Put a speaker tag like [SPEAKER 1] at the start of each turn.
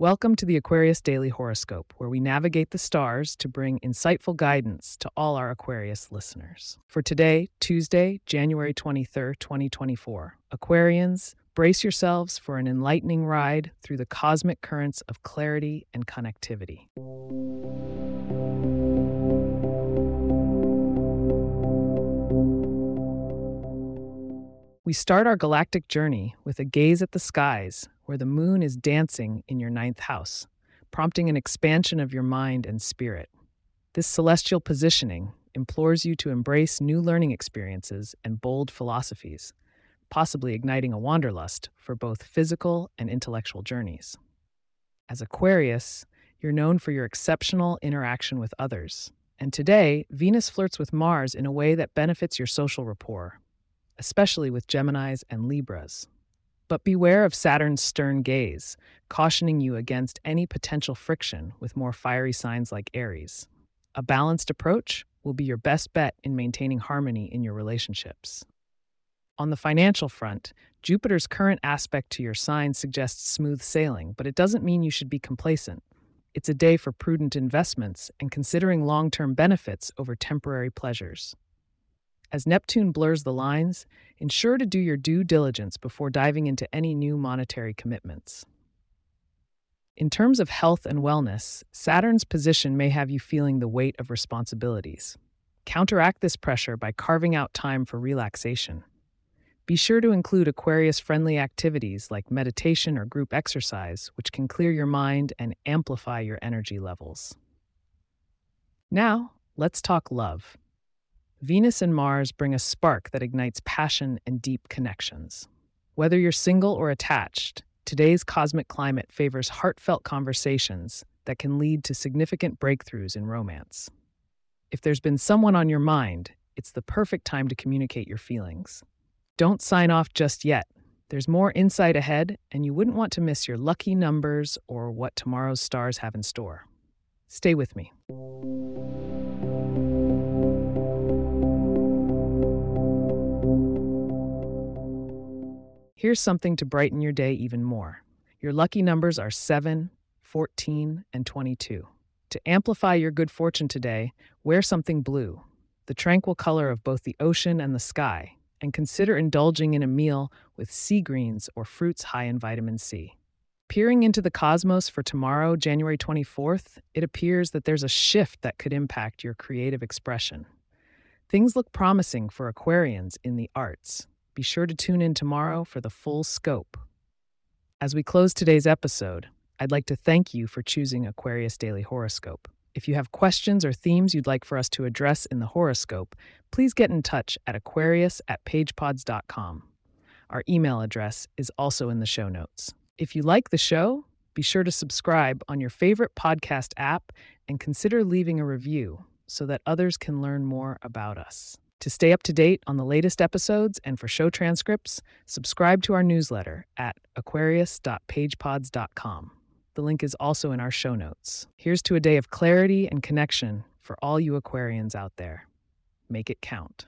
[SPEAKER 1] Welcome to the Aquarius Daily Horoscope, where we navigate the stars to bring insightful guidance to all our Aquarius listeners. For today, Tuesday, January 23rd, 2024, Aquarians, brace yourselves for an enlightening ride through the cosmic currents of clarity and connectivity. We start our galactic journey with a gaze at the skies where the moon is dancing in your ninth house, prompting an expansion of your mind and spirit. This celestial positioning implores you to embrace new learning experiences and bold philosophies, possibly igniting a wanderlust for both physical and intellectual journeys. As Aquarius, you're known for your exceptional interaction with others, and today, Venus flirts with Mars in a way that benefits your social rapport, especially with Geminis and Libras. But beware of Saturn's stern gaze, cautioning you against any potential friction with more fiery signs like Aries. A balanced approach will be your best bet in maintaining harmony in your relationships. On the financial front, Jupiter's current aspect to your sign suggests smooth sailing, but it doesn't mean you should be complacent. It's a day for prudent investments and considering long term benefits over temporary pleasures. As Neptune blurs the lines, ensure to do your due diligence before diving into any new monetary commitments. In terms of health and wellness, Saturn's position may have you feeling the weight of responsibilities. Counteract this pressure by carving out time for relaxation. Be sure to include Aquarius friendly activities like meditation or group exercise, which can clear your mind and amplify your energy levels. Now, let's talk love. Venus and Mars bring a spark that ignites passion and deep connections. Whether you're single or attached, today's cosmic climate favors heartfelt conversations that can lead to significant breakthroughs in romance. If there's been someone on your mind, it's the perfect time to communicate your feelings. Don't sign off just yet. There's more insight ahead, and you wouldn't want to miss your lucky numbers or what tomorrow's stars have in store. Stay with me. Here's something to brighten your day even more. Your lucky numbers are 7, 14, and 22. To amplify your good fortune today, wear something blue, the tranquil color of both the ocean and the sky, and consider indulging in a meal with sea greens or fruits high in vitamin C. Peering into the cosmos for tomorrow, January 24th, it appears that there's a shift that could impact your creative expression. Things look promising for Aquarians in the arts. Be sure to tune in tomorrow for the full scope. As we close today's episode, I'd like to thank you for choosing Aquarius Daily Horoscope. If you have questions or themes you'd like for us to address in the horoscope, please get in touch at aquarius at pagepods.com. Our email address is also in the show notes. If you like the show, be sure to subscribe on your favorite podcast app and consider leaving a review so that others can learn more about us. To stay up to date on the latest episodes and for show transcripts, subscribe to our newsletter at aquarius.pagepods.com. The link is also in our show notes. Here's to a day of clarity and connection for all you Aquarians out there. Make it count.